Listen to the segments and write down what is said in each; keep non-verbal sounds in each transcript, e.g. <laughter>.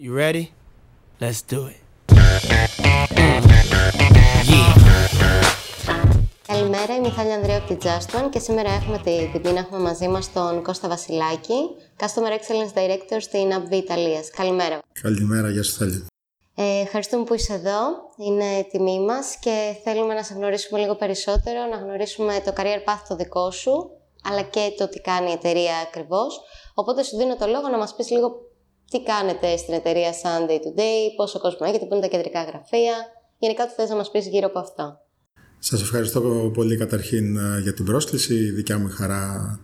You ready? Let's do it. Καλημέρα, είμαι η Θάλια Ανδρέα από τη Juston και σήμερα έχουμε τη τιμή να έχουμε μαζί μας τον Κώστα Βασιλάκη, Customer Excellence Director στην AbbVie Ιταλίας. Καλημέρα. Καλημέρα, γεια σου Θάλια. Ε, ευχαριστούμε που είσαι εδώ, είναι τιμή μας και θέλουμε να σε γνωρίσουμε λίγο περισσότερο, να γνωρίσουμε το career path το δικό σου, αλλά και το τι κάνει η εταιρεία ακριβώς. Οπότε σου δίνω το λόγο να μας πεις λίγο τι κάνετε στην εταιρεία Sunday Today, πόσο κόσμο έχετε, πού είναι τα κεντρικά γραφεία. Γενικά τι θες να μας πεις γύρω από αυτό. Σας ευχαριστώ πολύ καταρχήν ε, για την πρόσκληση. Η δικιά μου χαρά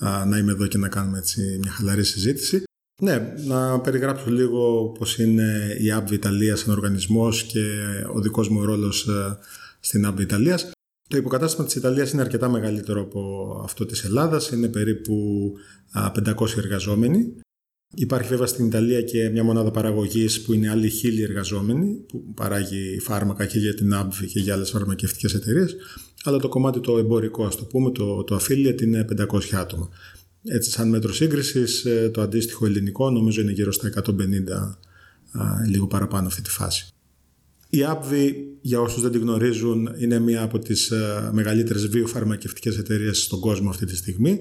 ε, να είμαι εδώ και να κάνουμε έτσι μια χαλαρή συζήτηση. Ναι, να περιγράψω λίγο πώς είναι η App Ιταλία σαν οργανισμός και ο δικός μου ρόλος ε, στην App Ιταλίας. Το υποκατάστημα της Ιταλίας είναι αρκετά μεγαλύτερο από αυτό της Ελλάδας, είναι περίπου 500 εργαζόμενοι. Υπάρχει βέβαια στην Ιταλία και μια μονάδα παραγωγής που είναι άλλοι χίλιοι εργαζόμενοι που παράγει φάρμακα και για την AbbVie και για άλλες φαρμακευτικές εταιρείες αλλά το κομμάτι το εμπορικό, ας το πούμε, το, το affiliate είναι 500 άτομα. Έτσι, σαν μέτρο σύγκρισης, ε, το αντίστοιχο ελληνικό νομίζω είναι γύρω στα 150, λίγο παραπάνω αυτή τη φάση. Η AbbVie, για όσους δεν την γνωρίζουν, είναι μία από τις ε, μεγαλύτερες βιοφαρμακευτικές εταιρείες στον κόσμο αυτή τη στιγμή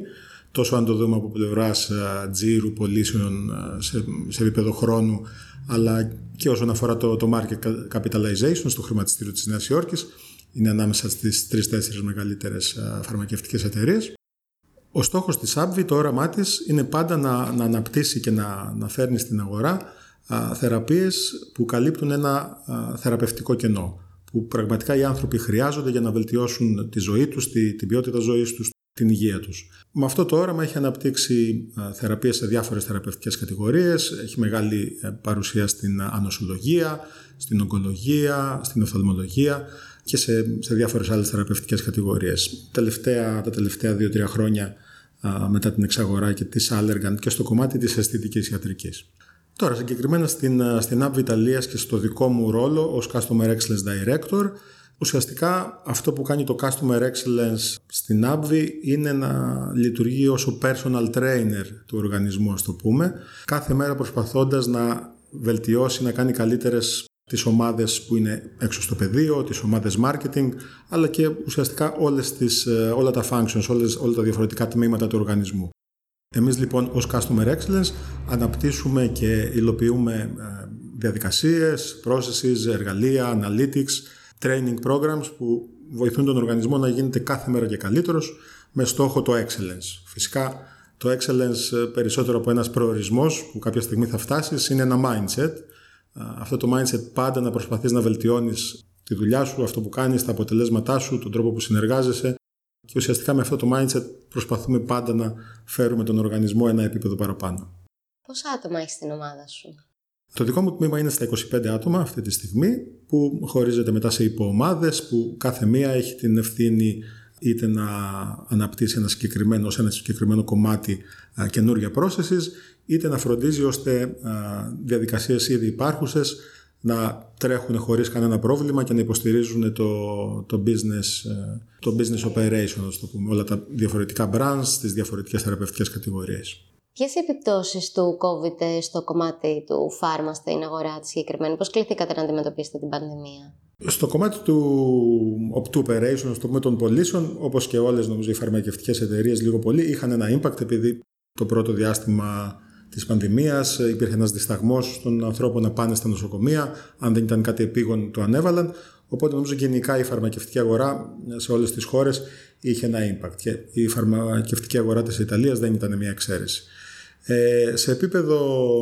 τόσο αν το δούμε από πλευράς ε, τζίρου, πωλήσεων ε, σε, σε επίπεδο χρόνου, αλλά και όσον αφορά το, το market capitalization στο χρηματιστήριο της Νέας Υόρκης, είναι ανάμεσα στις τρεις-τέσσερις μεγαλύτερες ε, φαρμακευτικές εταιρείες. Ο στόχος της AbbVie, το όραμά της, είναι πάντα να, να αναπτύσσει και να, να φέρνει στην αγορά α, θεραπείες που καλύπτουν ένα θεραπευτικό κενό που πραγματικά οι άνθρωποι χρειάζονται για να βελτιώσουν τη ζωή τους, τη, την ποιότητα ζωής τους, την υγεία τους. Με αυτό το όραμα έχει αναπτύξει θεραπείες σε διάφορες θεραπευτικές κατηγορίες, έχει μεγάλη ε, παρουσία στην ανοσολογία, στην ογκολογία, στην οφθαλμολογία και σε, σε διάφορες άλλες θεραπευτικές κατηγορίες. Τελευταία, τα τελευταία δύο-τρία χρόνια μετά την εξαγορά και της Allergan και στο κομμάτι της αισθητικής ιατρικής. Τώρα, συγκεκριμένα στην, στην App Ιταλίας και στο δικό μου ρόλο ως Customer Excellence Director, Ουσιαστικά αυτό που κάνει το Customer Excellence στην AbbVie είναι να λειτουργεί ως ο personal trainer του οργανισμού, ας το πούμε, κάθε μέρα προσπαθώντας να βελτιώσει, να κάνει καλύτερες τις ομάδες που είναι έξω στο πεδίο, τις ομάδες marketing, αλλά και ουσιαστικά όλες τις, ε, όλα τα functions, όλες, όλα τα διαφορετικά τμήματα του οργανισμού. Εμείς λοιπόν ως Customer Excellence αναπτύσσουμε και υλοποιούμε ε, διαδικασίες, processes, εργαλεία, analytics, training programs που βοηθούν τον οργανισμό να γίνεται κάθε μέρα και καλύτερος με στόχο το excellence. Φυσικά το excellence ε, περισσότερο από ένας προορισμός που κάποια στιγμή θα φτάσεις είναι ένα mindset. Αυτό το mindset πάντα να προσπαθείς να βελτιώνεις τη δουλειά σου, αυτό που κάνεις, τα αποτελέσματά σου, τον τρόπο που συνεργάζεσαι και ουσιαστικά με αυτό το mindset προσπαθούμε πάντα να φέρουμε τον οργανισμό ένα επίπεδο παραπάνω. Πόσα άτομα έχεις στην ομάδα σου; Το δικό μου τμήμα είναι στα 25 άτομα αυτή τη στιγμή που χωρίζεται μετά σε υποομάδες που κάθε μία έχει την ευθύνη είτε να αναπτύσσει ένα συγκεκριμένο, σε ένα συγκεκριμένο κομμάτι καινούργια processes είτε να φροντίζει ώστε διαδικασίες ήδη υπάρχουσες να τρέχουν χωρίς κανένα πρόβλημα και να υποστηρίζουν το, το, business, το business operation, το πούμε, όλα τα διαφορετικά brands, τις διαφορετικές θεραπευτικές κατηγορίες. Ποιες οι επιπτώσεις του COVID στο κομμάτι του φάρμα στην αγορά της συγκεκριμένη, πώς κληθήκατε να αντιμετωπίσετε την πανδημία; Στο κομμάτι του opt operation, στο πούμε των πωλήσεων, όπως και όλες νομίζω οι φαρμακευτικές εταιρείες, λίγο πολύ είχαν ένα impact επειδή το πρώτο διάστημα της πανδημίας υπήρχε ένας δισταγμός των ανθρώπων να πάνε στα νοσοκομεία. Αν δεν ήταν κάτι επίγον, το ανέβαλαν. Οπότε νομίζω γενικά η φαρμακευτική αγορά σε όλες τις χώρες είχε ένα impact. Και η φαρμακευτική αγορά της Ιταλίας δεν ήταν μια εξαίρεση. Ε, σε επίπεδο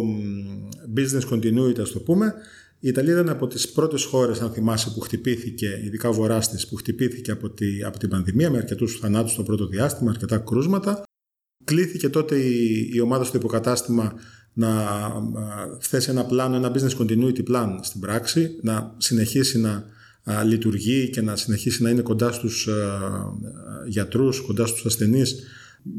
business continuity, ας το πούμε, η Ιταλία ήταν από τις πρώτες χώρες, αν θυμάσαι, που χτυπήθηκε, ειδικά ο βορράς της, που χτυπήθηκε από, τη, από την πανδημία με αρκετούς θανάτους στο πρώτο διάστημα, αρκετά κρούσματα. Κλήθηκε τότε η, η ομάδα στο υποκατάστημα να θέσει ένα πλάνο, ένα business continuity plan στην πράξη, να συνεχίσει να λειτουργεί και να συνεχίσει να είναι κοντά στους γιατρούς, κοντά στους ασθενείς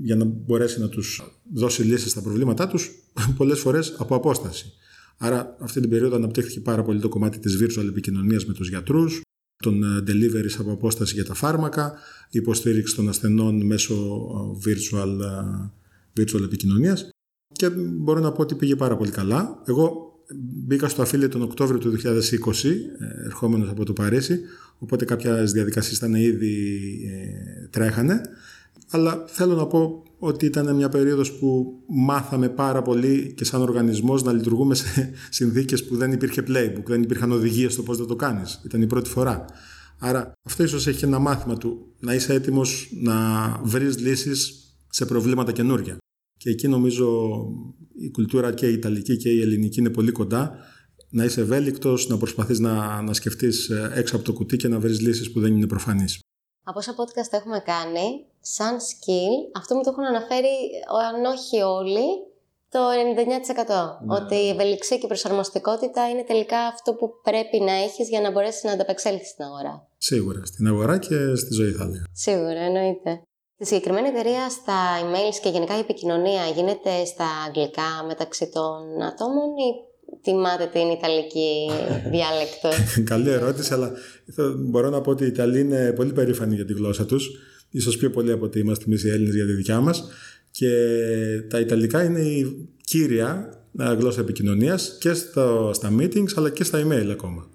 για να μπορέσει να τους δώσει λύσεις στα προβλήματά τους <laughs> πολλές φορές από απόσταση. Άρα αυτή την περίοδο αναπτύχθηκε πάρα πολύ το κομμάτι της virtual επικοινωνίας με τους γιατρούς, των ε, delivery από απόσταση για τα φάρμακα, υποστήριξη των ασθενών μέσω ε, virtual, ε, virtual επικοινωνίας και μπορώ να πω ότι πήγε πάρα πολύ καλά. Εγώ μπήκα στο affiliate τον Οκτώβριο του 2020, ε, ερχόμενος από το Παρίσι, οπότε κάποιες διαδικασίες ήταν ήδη ε, τρέχανε. Αλλά θέλω να πω ότι ήταν μια περίοδος που μάθαμε πάρα πολύ και σαν οργανισμός να λειτουργούμε σε συνθήκες που δεν υπήρχε playbook, δεν υπήρχαν οδηγίες στο πώς θα το κάνεις. Ήταν η πρώτη φορά. Άρα αυτό ίσως έχει ένα μάθημα του να είσαι έτοιμος να βρεις λύσεις σε προβλήματα καινούργια. Και εκεί νομίζω η κουλτούρα και η Ιταλική και η Ελληνική είναι πολύ κοντά. Να είσαι ευέλικτος, να προσπαθείς να, να σκεφτείς ε, έξω από το κουτί και να βρεις λύσεις που δεν είναι προφανείς. Από όσα podcast έχουμε κάνει, σαν skill, αυτό μου το έχουν αναφέρει, αν όχι όλοι, το 99%. Ναι. Ότι η ευελιξία και η προσαρμοστικότητα είναι τελικά αυτό που πρέπει να έχεις για να μπορέσεις να ανταπεξέλθεις στην αγορά. Σίγουρα. Στην αγορά και στη ζωή, θα λέγα. Σίγουρα, εννοείται. Στη συγκεκριμένη εταιρεία, στα emails και γενικά η επικοινωνία γίνεται στα αγγλικά μεταξύ των ατόμων ή τιμάτε την Ιταλική <laughs> διάλεκτο. Καλή ερώτηση, αλλά μπορώ να πω ότι οι Ιταλοί είναι πολύ περήφανοι για τη γλώσσα τους. Ίσως πιο πολύ από ότι είμαστε εμείς οι Έλληνες για τη δικιά μας. Και τα Ιταλικά είναι η κύρια ε, γλώσσα επικοινωνίας και στο, στα meetings αλλά και στα email ακόμα.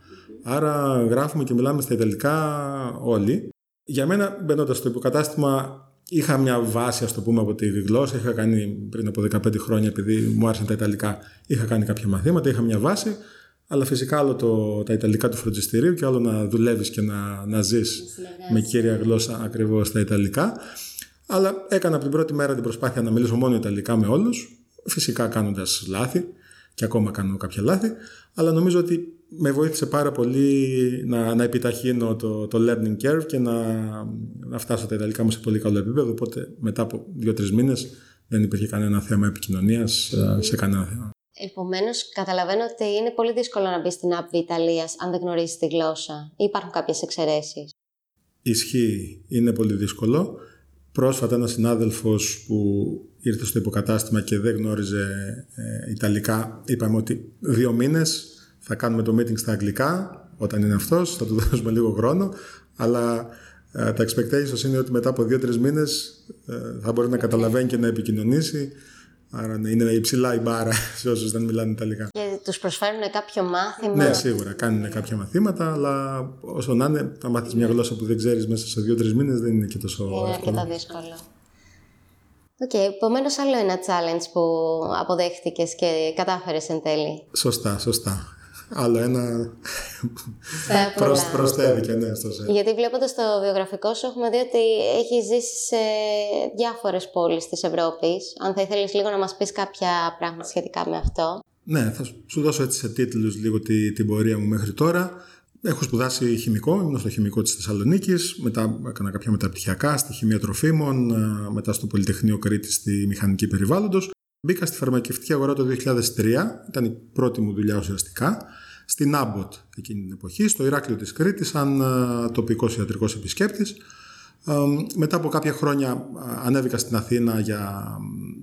Άρα γράφουμε και μιλάμε στα Ιταλικά όλοι. Για μένα μπαίνοντας στο υποκατάστημα είχα μια βάση, ας το πούμε, από τη γλώσσα. Είχα κάνει πριν από 15 χρόνια, επειδή μου άρεσαν τα Ιταλικά, είχα κάνει κάποια μαθήματα, είχα μια βάση. Αλλά φυσικά άλλο το, τα Ιταλικά του φροντιστηρίου και άλλο να δουλεύεις και να, να ζεις με κύρια γλώσσα ακριβώς τα Ιταλικά. Αλλά έκανα από την πρώτη μέρα την προσπάθεια να μιλήσω μόνο Ιταλικά με όλους. Φυσικά κάνοντας λάθη και ακόμα κάνω κάποια λάθη. Αλλά νομίζω ότι με βοήθησε πάρα πολύ να, να επιταχύνω το, το learning curve και να, να φτάσω τα Ιταλικά μου σε πολύ καλό επίπεδο. Οπότε μετά από δύο-τρεις μήνες δεν υπήρχε κανένα θέμα επικοινωνίας ε, σε κανένα θέμα. Επομένως, καταλαβαίνω ότι είναι πολύ δύσκολο να μπεις στην app Ιταλίας αν δεν γνωρίζεις τη γλώσσα. Ή υπάρχουν κάποιες εξαιρέσεις. Ισχύει, είναι πολύ δύσκολο. Πρόσφατα ένας συνάδελφος που ήρθε στο υποκατάστημα και δεν γνώριζε ε, Ιταλικά, είπαμε ότι δύο μήνες θα κάνουμε το meeting στα αγγλικά όταν είναι αυτός, θα του δώσουμε λίγο χρόνο, αλλά ε, τα expectations είναι ότι μετά από δύο-τρεις μήνες ε, θα μπορεί να καταλαβαίνει και να επικοινωνήσει. Άρα ναι, είναι υψηλά η μπάρα σε όσους δεν μιλάνε Ιταλικά. Και τους προσφέρουν κάποιο μάθημα; Ναι, σίγουρα. Κάνουν κάποια μαθήματα, αλλά όσο να είναι, θα μάθει μια γλώσσα που δεν ξέρεις μέσα σε δύο-τρεις μήνες δεν είναι και τόσο είναι εύκολο. Είναι αρκετά δύσκολο. Οκ, okay, επομένως άλλο ένα challenge που αποδέχτηκες και κατάφερες εν τέλει. Σωστά, σωστά. Άλλο ένα προς, προσθέθηκε, ναι, στο Γιατί βλέποντας το βιογραφικό σου, έχουμε δει ότι έχεις ζήσει σε διάφορες πόλεις της Ευρώπης. Αν θα ήθελες λίγο να μας πεις κάποια πράγματα σχετικά με αυτό. Ναι, θα σου δώσω έτσι σε τίτλους λίγο τη, την πορεία μου μέχρι τώρα. Έχω σπουδάσει χημικό, ήμουν στο χημικό της Θεσσαλονίκης, μετά έκανα κάποια μεταπτυχιακά στη χημεία τροφίμων, ε, μετά στο Πολυτεχνείο Κρήτης στη μηχανική περιβάλλοντος. Μπήκα στη φαρμακευτική αγορά το 2003, ήταν η πρώτη μου δουλειά ουσιαστικά, στην Άμποτ εκείνη την εποχή, στο Ηράκλειο της Κρήτης, σαν ε, τοπικός ιατρικός επισκέπτης. Ε, μετά από κάποια χρόνια ε, ανέβηκα στην Αθήνα για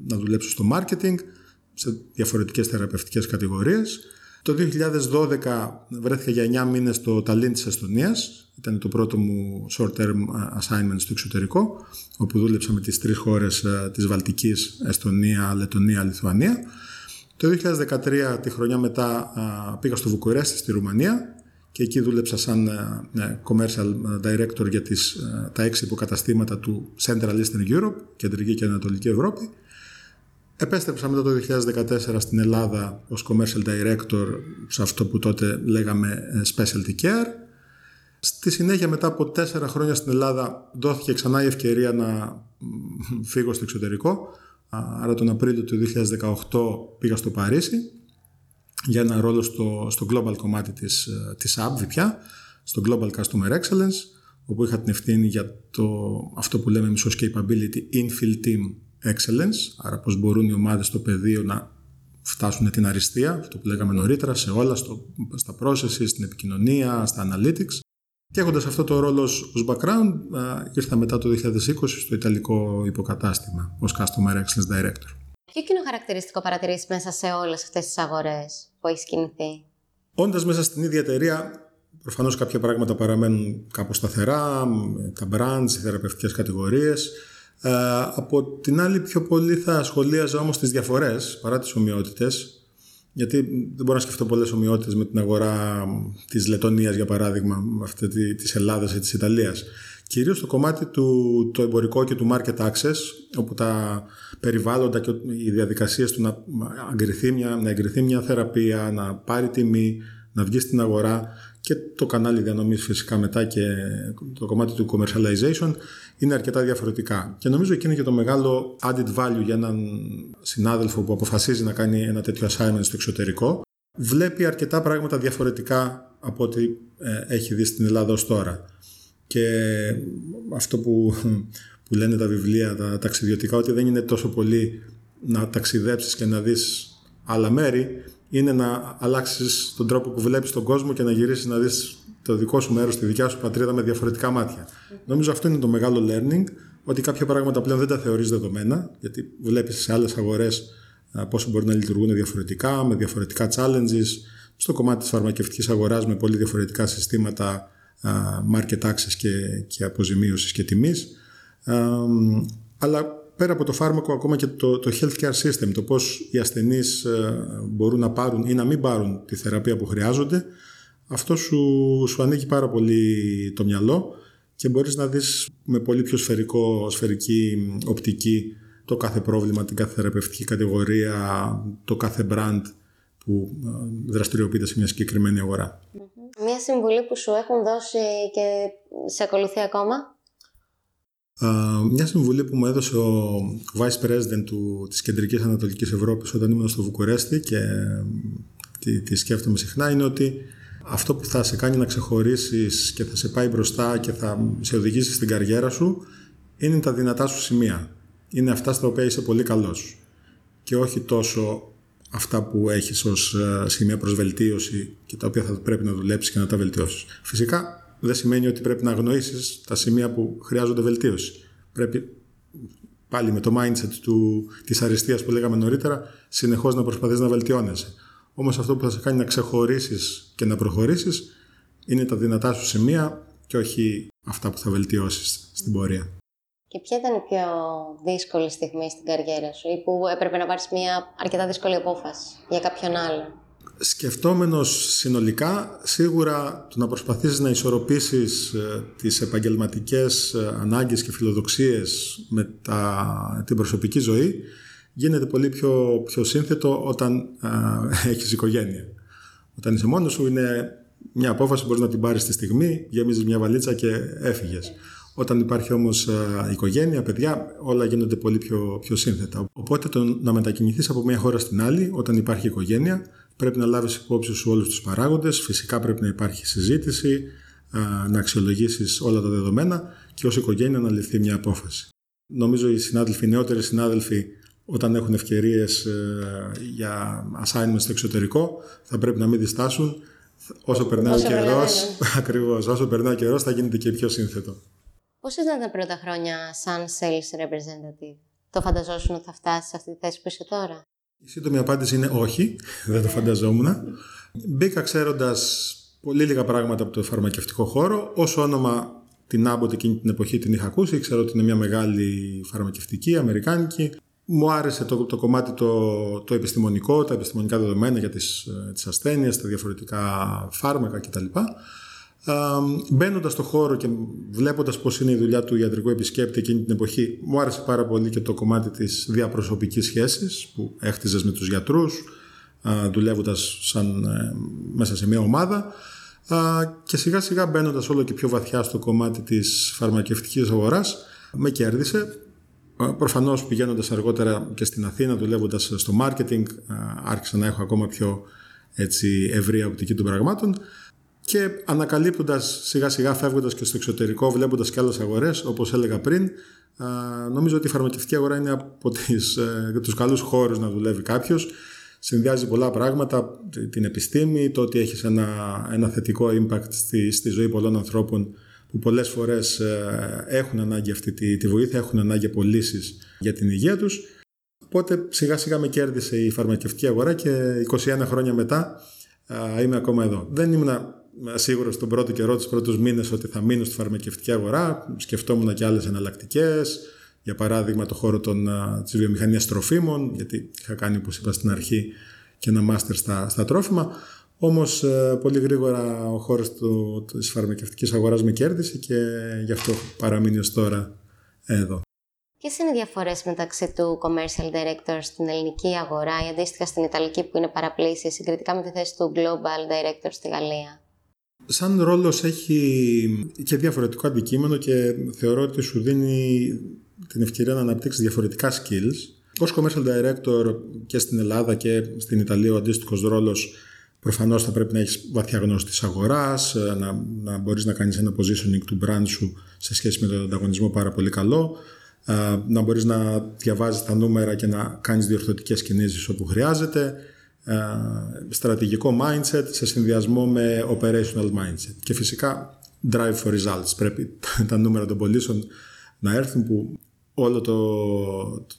να δουλέψω στο marketing, σε διαφορετικές θεραπευτικές κατηγορίες. Το 2012 βρέθηκα για 9 μήνες στο Ταλίν της Εστονίας. Ήταν το πρώτο μου short-term assignment στο εξωτερικό, όπου δούλεψα με τις τρεις χώρες της Βαλτικής, Εστονία, Λετωνία, Λιθουανία. Το 2013, τη χρονιά μετά, πήγα στο Βουκουρέστι, στη Ρουμανία και εκεί δούλεψα σαν ναι, commercial director για τις, τα έξι υποκαταστήματα του Central Eastern Europe, Κεντρική και Ανατολική Ευρώπη. Επέστρεψα μετά το 2014 στην Ελλάδα ως commercial director σε αυτό που τότε λέγαμε ε, specialty care. Στη συνέχεια μετά από τέσσερα χρόνια στην Ελλάδα δόθηκε ξανά η ευκαιρία να φύγω στο εξωτερικό. Άρα τον Απρίλιο του 2018 πήγα στο Παρίσι για ένα ρόλο στο, στο global κομμάτι της, ε, της app πια, στο Global Customer Excellence, όπου είχα την ευθύνη για το, αυτό που λέμε μισός capability infill team excellence, άρα πώς μπορούν οι ομάδες στο πεδίο να φτάσουν την αριστεία, αυτό που λέγαμε νωρίτερα, σε όλα, στο, στα processes, στην επικοινωνία, στα analytics. Και έχοντας αυτό το ρόλο ως background, ήρθα μετά το 2020 στο Ιταλικό υποκατάστημα ως Customer Excellence Director. Ποιο κοινό χαρακτηριστικό παρατηρήσει μέσα σε όλες αυτές τις αγορές που έχεις κινηθεί; Όντας μέσα στην ίδια εταιρεία, προφανώς κάποια πράγματα παραμένουν κάπως σταθερά, τα brands, οι θεραπευτικές κατηγορίες. Από την άλλη, πιο πολύ θα σχολίαζα όμως τις διαφορές παρά τις ομοιότητες γιατί δεν μπορώ να σκεφτώ πολλές ομοιότητες με την αγορά της Λετωνίας για παράδειγμα, με αυτή της Ελλάδας ή της Ιταλίας. Κυρίως το κομμάτι του το εμπορικό και του market access, όπου τα περιβάλλοντα και οι διαδικασίες του να εγκριθεί μια, να εγκριθεί μια θεραπεία, να πάρει τιμή, να βγει στην αγορά και το κανάλι διανομής φυσικά μετά και το κομμάτι του commercialization είναι αρκετά διαφορετικά. Και νομίζω εκεί είναι και το μεγάλο added value για έναν συνάδελφο που αποφασίζει να κάνει ένα τέτοιο assignment στο εξωτερικό. Βλέπει αρκετά πράγματα διαφορετικά από ό,τι ε, έχει δει στην Ελλάδα ως τώρα. Και αυτό που, που λένε τα βιβλία, τα ταξιδιωτικά, ότι δεν είναι τόσο πολύ να ταξιδέψεις και να δεις άλλα μέρη, είναι να αλλάξεις τον τρόπο που βλέπεις τον κόσμο και να γυρίσεις να δεις το δικό σου μέρος, τη δικιά σου πατρίδα με διαφορετικά μάτια. Νομίζω αυτό είναι το μεγάλο learning, ότι κάποια πράγματα πλέον δεν τα θεωρείς δεδομένα, γιατί βλέπεις σε άλλες αγορές πόσο μπορεί να λειτουργούν διαφορετικά, με διαφορετικά challenges, στο κομμάτι της φαρμακευτικής αγοράς με πολύ διαφορετικά συστήματα market access και, και αποζημίωσης και τιμής. Αλλά πέρα από το φάρμακο ακόμα και το, το healthcare system, το πώς οι ασθενείς ε, μπορούν να πάρουν ή να μην πάρουν τη θεραπεία που χρειάζονται, αυτό σου, σου ανοίγει πάρα πολύ το μυαλό και μπορείς να δεις με πολύ πιο σφαιρικό, σφαιρική οπτική το κάθε πρόβλημα, την κάθε θεραπευτική κατηγορία, το κάθε brand που ε, δραστηριοποιείται σε μια συγκεκριμένη αγορά. Μια συμβουλή που σου έχουν δώσει και σε ακολουθεί ακόμα; Μια συμβουλή που μου έδωσε ο Vice President του, της Κεντρικής Ανατολικής Ευρώπης όταν ήμουν στο Βουκουρέστι και τη, τη σκέφτομαι συχνά είναι ότι αυτό που θα σε κάνει να ξεχωρίσεις και θα σε πάει μπροστά και θα σε οδηγήσει στην καριέρα σου είναι τα δυνατά σου σημεία. Είναι αυτά στα οποία είσαι πολύ καλός και όχι τόσο αυτά που έχεις ως ε, σημεία προς βελτίωση και τα οποία θα πρέπει να δουλέψεις και να τα βελτιώσεις. Φυσικά δεν σημαίνει ότι πρέπει να αγνοήσεις τα σημεία που χρειάζονται βελτίωση. Πρέπει πάλι με το mindset του, της αριστείας που λέγαμε νωρίτερα συνεχώς να προσπαθείς να βελτιώνεσαι. Όμως αυτό που θα σε κάνει να ξεχωρίσεις και να προχωρήσεις είναι τα δυνατά σου σημεία και όχι αυτά που θα βελτιώσεις στην πορεία. Και ποια ήταν η πιο δύσκολη στιγμή στην καριέρα σου ή που έπρεπε να πάρεις μια αρκετά δύσκολη απόφαση για κάποιον άλλο. Σκεφτόμενος συνολικά, σίγουρα το να προσπαθήσεις να ισορροπήσεις ε, τις επαγγελματικές ε, ανάγκες και φιλοδοξίες με τα, την προσωπική ζωή γίνεται πολύ πιο, πιο σύνθετο όταν α, έχεις οικογένεια. Όταν είσαι μόνος σου είναι μια απόφαση που μπορείς να την πάρεις στη στιγμή, γεμίζεις μια βαλίτσα και έφυγες. Όταν υπάρχει όμως οικογένεια, παιδιά, όλα γίνονται πολύ πιο, πιο σύνθετα. Οπότε το να μετακινηθείς από μια χώρα στην άλλη, όταν υπάρχει οικογένεια, πρέπει να λάβεις υπόψη σου όλους τους παράγοντες. Φυσικά πρέπει να υπάρχει συζήτηση, να αξιολογήσεις όλα τα δεδομένα και ως οικογένεια να ληφθεί μια απόφαση. Νομίζω οι συνάδελφοι, οι νεότεροι συνάδελφοι, όταν έχουν ευκαιρίες ε, για assignment στο εξωτερικό, θα πρέπει να μην διστάσουν. Όσο περνάει ο καιρό, <laughs> ακριβώς, όσο περνάει ο καιρός, θα γίνεται και πιο σύνθετο. Πώς ήταν τα πρώτα χρόνια σαν sales representative, Το φανταζόσουν ότι θα φτάσεις σε αυτή τη θέση που είσαι τώρα; Η σύντομη απάντηση είναι όχι, δεν το φανταζόμουν. Μπήκα ξέροντας πολύ λίγα πράγματα από το φαρμακευτικό χώρο. Όσο όνομα την Abbott εκείνη την εποχή την είχα ακούσει, ξέρω ότι είναι μια μεγάλη φαρμακευτική, αμερικάνικη. Μου άρεσε το, το κομμάτι το, το επιστημονικό, τα επιστημονικά δεδομένα για τις, ε, τις ασθένειες, τα διαφορετικά φάρμακα κτλ. Μπαίνοντας στο χώρο και βλέποντας πώς είναι η δουλειά του ιατρικού επισκέπτη εκείνη την εποχή, μου άρεσε πάρα πολύ και το κομμάτι της διαπροσωπικής σχέσης που έχτιζες με τους γιατρούς, δουλεύοντας σαν ε, μέσα σε μια ομάδα. Και σιγά σιγά μπαίνοντας όλο και πιο βαθιά στο κομμάτι της φαρμακευτικής αγοράς, με κέρδισε. Προφανώς πηγαίνοντας αργότερα και στην Αθήνα, δουλεύοντας στο marketing, άρχισα να έχω ακόμα πιο έτσι, ευρία οπτική των πραγμάτων και ανακαλύπτοντας σιγά σιγά φεύγοντας και στο εξωτερικό βλέποντας και άλλες αγορές όπως έλεγα πριν νομίζω ότι η φαρμακευτική αγορά είναι από τις, ε, τους καλούς χώρους να δουλεύει κάποιος συνδυάζει πολλά πράγματα, την επιστήμη, το ότι έχεις ένα, ένα θετικό impact στη, στη ζωή πολλών ανθρώπων που πολλές φορές ε, έχουν ανάγκη αυτή τη, τη βοήθεια, έχουν ανάγκη απολύσεις για την υγεία τους. Οπότε σιγά σιγά με κέρδισε η φαρμακευτική αγορά και 21 χρόνια μετά είμαι ακόμα εδώ. Δεν ήμουν σίγουρος στον πρώτο καιρό, τους πρώτους μήνες, ότι θα μείνω στη φαρμακευτική αγορά. Σκεφτόμουν και άλλες εναλλακτικές. Για παράδειγμα, το χώρο της βιομηχανίας τροφίμων, γιατί είχα κάνει, όπως είπα στην αρχή, και ένα μάστερ στα, στα τρόφιμα. Όμως ε, πολύ γρήγορα ο χώρος του, της φαρμακευτικής αγοράς με κέρδισε και γι' αυτό παραμείνει ως τώρα εδώ. Ποιες είναι οι διαφορές μεταξύ του commercial director στην ελληνική αγορά ή αντίστοιχα στην Ιταλική που είναι παραπλήσια συγκριτικά με τη θέση του global director στη Γαλλία; Σαν ρόλος έχει και διαφορετικό αντικείμενο και θεωρώ ότι σου δίνει την ευκαιρία να αναπτύξεις διαφορετικά skills. Ως commercial director και στην Ελλάδα και στην Ιταλία ο αντίστοιχος ρόλος προφανώς θα πρέπει να έχεις βαθιά γνώση της αγοράς, να, να μπορείς να κάνεις ένα positioning του brand σου σε σχέση με τον ανταγωνισμό πάρα πολύ καλό, να μπορείς να διαβάζεις τα νούμερα και να κάνεις διορθωτικές κινήσεις όπου χρειάζεται, στρατηγικό mindset σε συνδυασμό με operational mindset και φυσικά drive for results. Πρέπει <laughs> τα νούμερα των πωλήσεων να έρθουν που όλο το,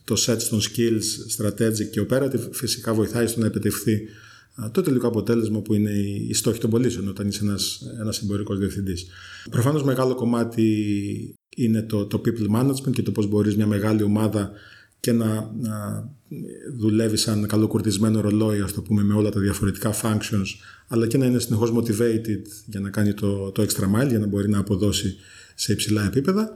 το set των skills, strategic και operative φυσικά βοηθάει στο να επιτευχθεί το τελικό αποτέλεσμα που είναι η στόχη των πωλήσεων όταν είσαι ένας, ένας εμπορικός διευθυντής. Προφανώς μεγάλο κομμάτι είναι το, το people management και το πώς μπορείς μια μεγάλη ομάδα και να, να δουλεύει σαν καλοκουρδισμένο ρολόι, ας το πούμε, με όλα τα διαφορετικά functions, αλλά και να είναι συνεχώς motivated για να κάνει το, το extra mile, για να μπορεί να αποδώσει σε υψηλά επίπεδα.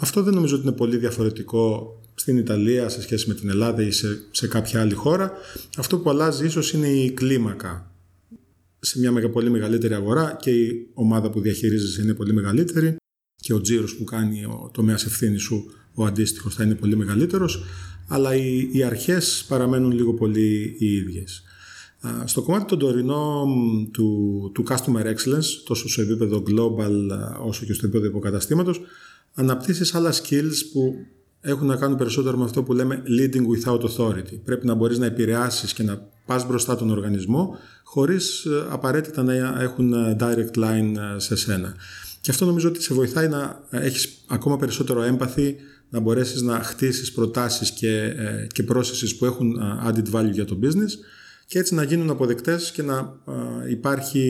Αυτό δεν νομίζω ότι είναι πολύ διαφορετικό στην Ιταλία σε σχέση με την Ελλάδα ή σε, σε κάποια άλλη χώρα. Αυτό που αλλάζει ίσως είναι η κλίμακα. Σε μια πολύ μεγαλύτερη αγορά και η ομάδα που διαχειρίζεσαι είναι πολύ μεγαλύτερη και ο τζίρος που κάνει ο τομέας ευθύνης σου, ο αντίστοιχος, θα είναι πολύ μεγαλύτερος. Αλλά οι, οι αρχές παραμένουν λίγο πολύ οι ίδιες. Στο κομμάτι των τωρινό του, του Customer Excellence, τόσο σε επίπεδο global όσο και στο επίπεδο υποκαταστήματος, αναπτύσσεις άλλα skills που έχουν να κάνουν περισσότερο με αυτό που λέμε leading without authority. Πρέπει να μπορείς να επηρεάσεις και να πας μπροστά τον οργανισμό χωρίς ε, απαραίτητα να έχουν ε, direct line ε, σε σένα. Και αυτό νομίζω ότι σε βοηθάει να έχεις ακόμα περισσότερο έμπαθη, να μπορέσεις να χτίσεις προτάσεις και, και που έχουν added value για το business και έτσι να γίνουν αποδεκτές και να υπάρχει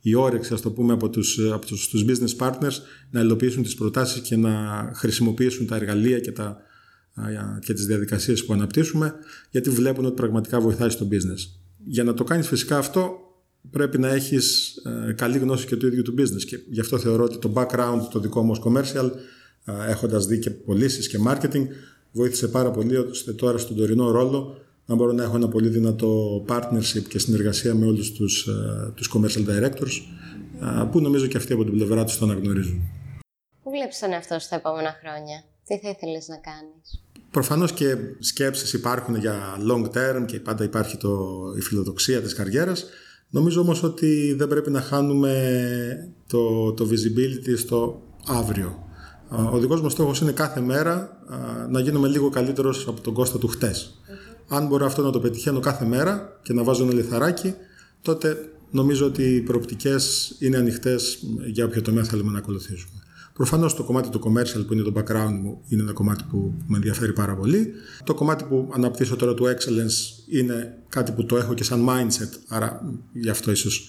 η όρεξη, ας το πούμε, από τους, από τους, τους business partners να υλοποιήσουν τις προτάσεις και να χρησιμοποιήσουν τα εργαλεία και, τα, και τις διαδικασίες που αναπτύσσουμε γιατί βλέπουν ότι πραγματικά βοηθάει στο business. Για να το κάνεις φυσικά αυτό πρέπει να έχεις ε, καλή γνώση και του ίδιου του business και γι' αυτό θεωρώ ότι το background το δικό μου ως commercial έχοντας δει και πωλήσεις και marketing βοήθησε πάρα πολύ ώστε τώρα στον τωρινό ρόλο να μπορώ να έχω ένα πολύ δυνατό partnership και συνεργασία με όλους τους, ε, τους commercial directors ε, που νομίζω και αυτοί από την πλευρά τους το αναγνωρίζουν. Πού βλέπεις τον εαυτό σου τα επόμενα χρόνια, τι θα ήθελες να κάνεις; Προφανώς και σκέψεις υπάρχουν για long term και πάντα υπάρχει το, η φιλοδοξία της καριέρας. Νομίζω όμως ότι δεν πρέπει να χάνουμε το, το visibility στο αύριο. Ο δικός μου στόχος είναι κάθε μέρα να γίνομαι λίγο καλύτερος από τον Κώστα του χτες. Αν μπορώ αυτό να το πετυχαίνω κάθε μέρα και να βάζω ένα λιθαράκι, τότε νομίζω ότι οι προοπτικές είναι ανοιχτές για όποιο τομέα θέλουμε να ακολουθήσουμε. Προφανώς το κομμάτι του commercial που είναι το background μου είναι ένα κομμάτι που με ενδιαφέρει πάρα πολύ. Το κομμάτι που αναπτύσσω τώρα του excellence είναι κάτι που το έχω και σαν mindset, άρα γι' αυτό ίσως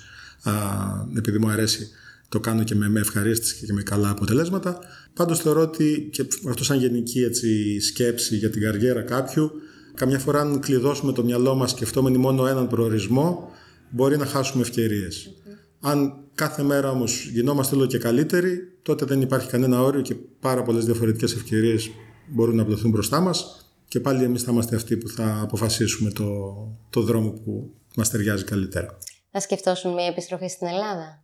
επειδή μου αρέσει το κάνω και με, με ευχαρίστηση και με καλά αποτελέσματα. Πάντως θεωρώ ότι και αυτό σαν γενική έτσι, σκέψη για την καριέρα κάποιου Καμιά φορά αν κλειδώσουμε το μυαλό μας σκεφτόμενοι μόνο έναν προορισμό, μπορεί να χάσουμε ευκαιρίες. Αν κάθε μέρα όμως γινόμαστε όλο και καλύτεροι, τότε δεν υπάρχει κανένα όριο και πάρα πολλές διαφορετικές ευκαιρίες μπορούν να απλωθούν μπροστά μας και πάλι εμείς θα είμαστε αυτοί που θα αποφασίσουμε το, το δρόμο που μας ταιριάζει καλύτερα. Θα σκεφτώσουν μια επιστροφή στην Ελλάδα;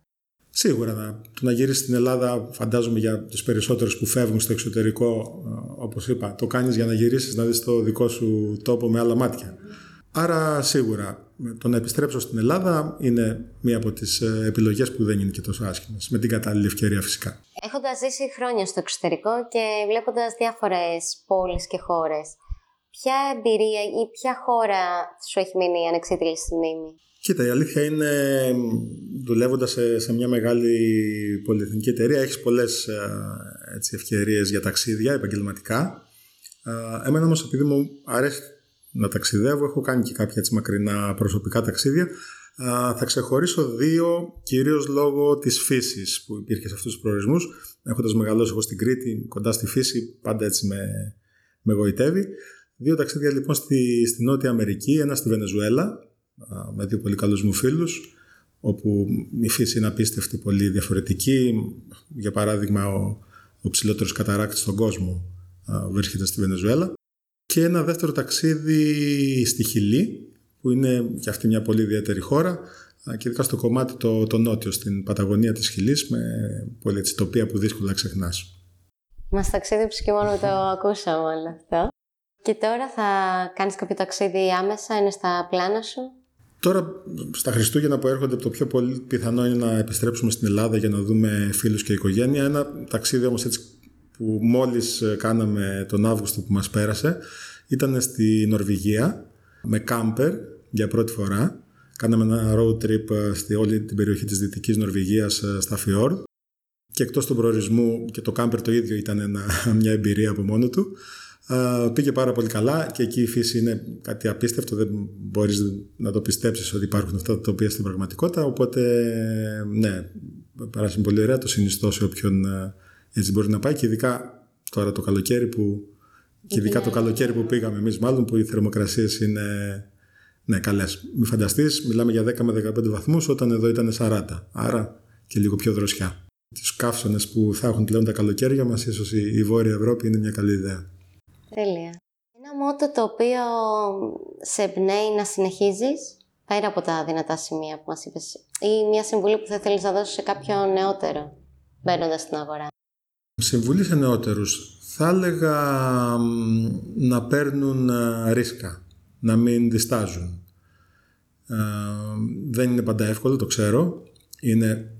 Σίγουρα, να, το να γυρίσεις στην Ελλάδα, φαντάζομαι για του περισσότερου που φεύγουν στο εξωτερικό, ε, όπως είπα, το κάνεις για να γυρίσεις να δεις το δικό σου τόπο με άλλα μάτια. Άρα, σίγουρα, το να επιστρέψω στην Ελλάδα είναι μία από τις ε, επιλογές που δεν είναι και τόσο άσχημες, με την κατάλληλη ευκαιρία φυσικά. Έχοντας ζήσει χρόνια στο εξωτερικό και βλέποντας διάφορες πόλεις και χώρες, ποια εμπειρία ή ποια χώρα σου έχει μείνει ανεξίτηλη στη μνήμη. Κοίτα, η αλήθεια είναι, δουλεύοντας σε, σε μια μεγάλη πολυεθνική εταιρεία, έχεις πολλές ε, ευκαιρίες για ταξίδια επαγγελματικά. Ε, εμένα όμως, επειδή μου αρέσει να ταξιδεύω, έχω κάνει και κάποια έτσι, μακρινά προσωπικά ταξίδια. Ε, θα ξεχωρίσω δύο, κυρίως λόγω της φύσης που υπήρχε σε αυτούς τους προορισμούς. Έχοντας μεγαλώσει εγώ στην Κρήτη, κοντά στη φύση, πάντα έτσι με, με γοητεύει. Δύο ταξίδια λοιπόν στη, στη Νότια Αμερική, ένα στη Βενεζουέλα, με δύο πολύ καλούς μου φίλους όπου η φύση είναι απίστευτη, πολύ διαφορετική. Για παράδειγμα, ο, ο ψηλότερος καταράκτης στον κόσμο βρίσκεται στη Βενεζουέλα. Και ένα δεύτερο ταξίδι στη Χιλή, που είναι και αυτή μια πολύ ιδιαίτερη χώρα, και ειδικά στο κομμάτι το, το νότιο, στην Παταγωνία της Χιλής, με πολύ έτσι, τοπία που δύσκολα ξεχνάς. Μας ταξίδεψε και μόνο το ακούσαμε όλο αυτό. Και τώρα θα κάνεις κάποιο ταξίδι άμεσα, είναι στα πλάνα σου; Τώρα στα Χριστούγεννα που έρχονται το πιο πολύ πιθανό είναι να επιστρέψουμε στην Ελλάδα για να δούμε φίλους και οικογένεια. Ένα ταξίδι όμως έτσι που μόλις ε, κάναμε τον Αύγουστο που μας πέρασε ήταν στη Νορβηγία με κάμπερ για πρώτη φορά. Κάναμε ένα road trip ε, στη όλη την περιοχή της Δυτικής Νορβηγίας ε, στα Φιόρδ και εκτός του προορισμού και το κάμπερ το ίδιο ήταν <laughs> μια εμπειρία από μόνο του πήγε πάρα πολύ καλά και εκεί η φύση είναι κάτι απίστευτο, δεν μπορείς να το πιστέψεις ότι υπάρχουν αυτά τα τοπία στην πραγματικότητα, οπότε ναι, περάσει πολύ ωραία, το συνιστώ σε όποιον ε, έτσι μπορεί να πάει και ειδικά τώρα το καλοκαίρι που και ειδικά το καλοκαίρι που πήγαμε εμείς μάλλον που οι θερμοκρασίες είναι ναι, καλές. Μην φανταστείς, μιλάμε για 10 με 15 βαθμούς όταν εδώ ήταν 40, άρα και λίγο πιο δροσιά. Τους καύσονες που θα έχουν πλέον τα καλοκαίρια μας, ίσως η Βόρεια Ευρώπη είναι μια καλή ιδέα. Τέλεια. Ένα μότο το οποίο σε εμπνέει να συνεχίζεις, πέρα από τα δυνατά σημεία που μας είπες, ή μια συμβουλή που θα θέλεις να δώσεις σε κάποιον νεότερο, μπαίνοντας στην αγορά; Συμβουλή σε νεότερους. Θα έλεγα να παίρνουν ε, ρίσκα, να μην διστάζουν. Ε, δεν είναι πάντα εύκολο, το ξέρω. Είναι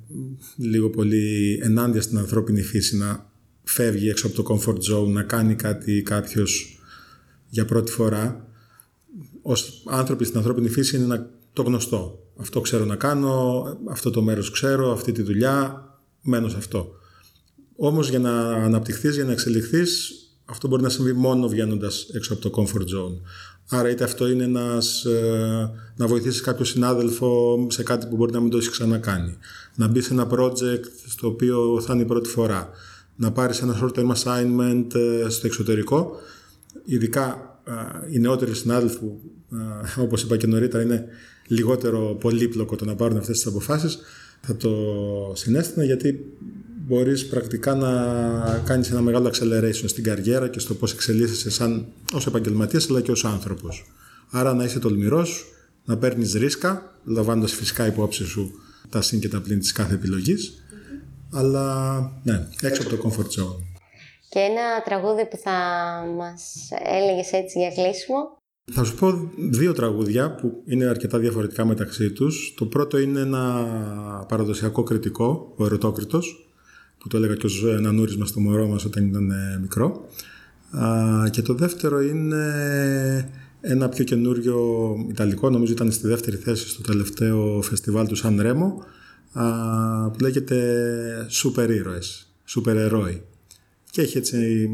λίγο πολύ ενάντια στην ανθρώπινη φύση να φεύγει έξω από το comfort zone, να κάνει κάτι κάποιος για πρώτη φορά. Ως άνθρωποι στην ανθρώπινη φύση είναι το γνωστό. Αυτό ξέρω να κάνω, αυτό το μέρος ξέρω, αυτή τη δουλειά, μένω σε αυτό. Όμως για να αναπτυχθείς, για να εξελιχθείς, αυτό μπορεί να συμβεί μόνο βγαίνοντας έξω από το comfort zone. Άρα είτε αυτό είναι ένας, ε, να βοηθήσεις κάποιο συνάδελφο σε κάτι που μπορεί να μην το έχεις ξανακάνει. Να μπει σε ένα project στο οποίο θα είναι η πρώτη φορά να πάρεις ένα short term assignment ε, στο εξωτερικό. Ειδικά ε, οι νεότεροι συνάδελφοι, ε, όπως είπα και νωρίτερα, είναι λιγότερο πολύπλοκο το να πάρουν αυτές τις αποφάσεις. Θα το συνέστηνα γιατί μπορείς πρακτικά να κάνεις ένα μεγάλο acceleration στην καριέρα και στο πώς εξελίσσεσαι σαν ως επαγγελματίας αλλά και ως άνθρωπος. Άρα να είσαι τολμηρός, να παίρνεις ρίσκα, λαμβάνοντας φυσικά υπόψη σου τα συν και τα πλήν της κάθε επιλογής αλλά ναι, έξω από το comfort zone. Και ένα τραγούδι που θα μας έλεγες έτσι για κλείσιμο. Θα σου πω δύο τραγούδια που είναι αρκετά διαφορετικά μεταξύ τους. Το πρώτο είναι ένα παραδοσιακό κριτικό, ο Ερωτόκριτος, που το έλεγα και ως ένα νούρισμα στο μωρό μας όταν ήταν ε, μικρό. Και το δεύτερο είναι ένα πιο καινούριο Ιταλικό, νομίζω ήταν στη δεύτερη θέση στο τελευταίο φεστιβάλ του Σαν Ρέμο, που λέγεται σούπερ ήρωες, σούπερ ερόοι. Και έχει έτσι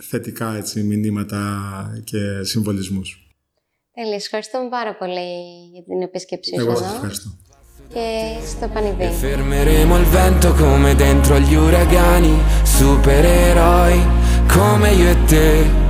θετικά έτσι, μηνύματα και συμβολισμούς. Τέλεια, ευχαριστούμε πάρα πολύ για την επίσκεψή σου Εγώ σας ευχαριστώ. Και στο πανηδί. Fermeremo il vento come dentro gli uragani, supereroi come io e te.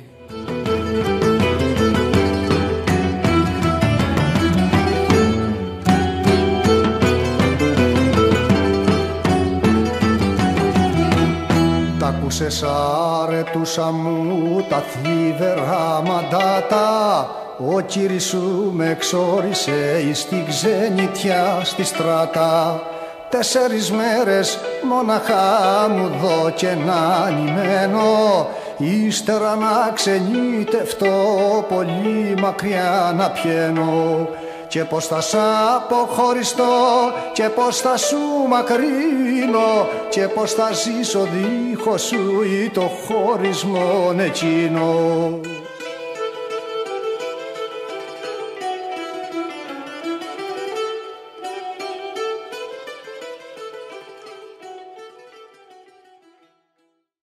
Άκουσες άρετουσα μου τα θλίβερα μαντάτα. Ο κύρις σου με εξόρισε εις τη ξενιτιά στη στράτα. Τέσσερις μέρες μοναχά μου δω και να νημένο Ύστερα να ξενιτευτώ πολύ μακριά να πιένω και πως θα σ' αποχωριστώ και πως θα σου μακρύνω και πως θα ζήσω δίχως σου ή το χωρισμό εκείνο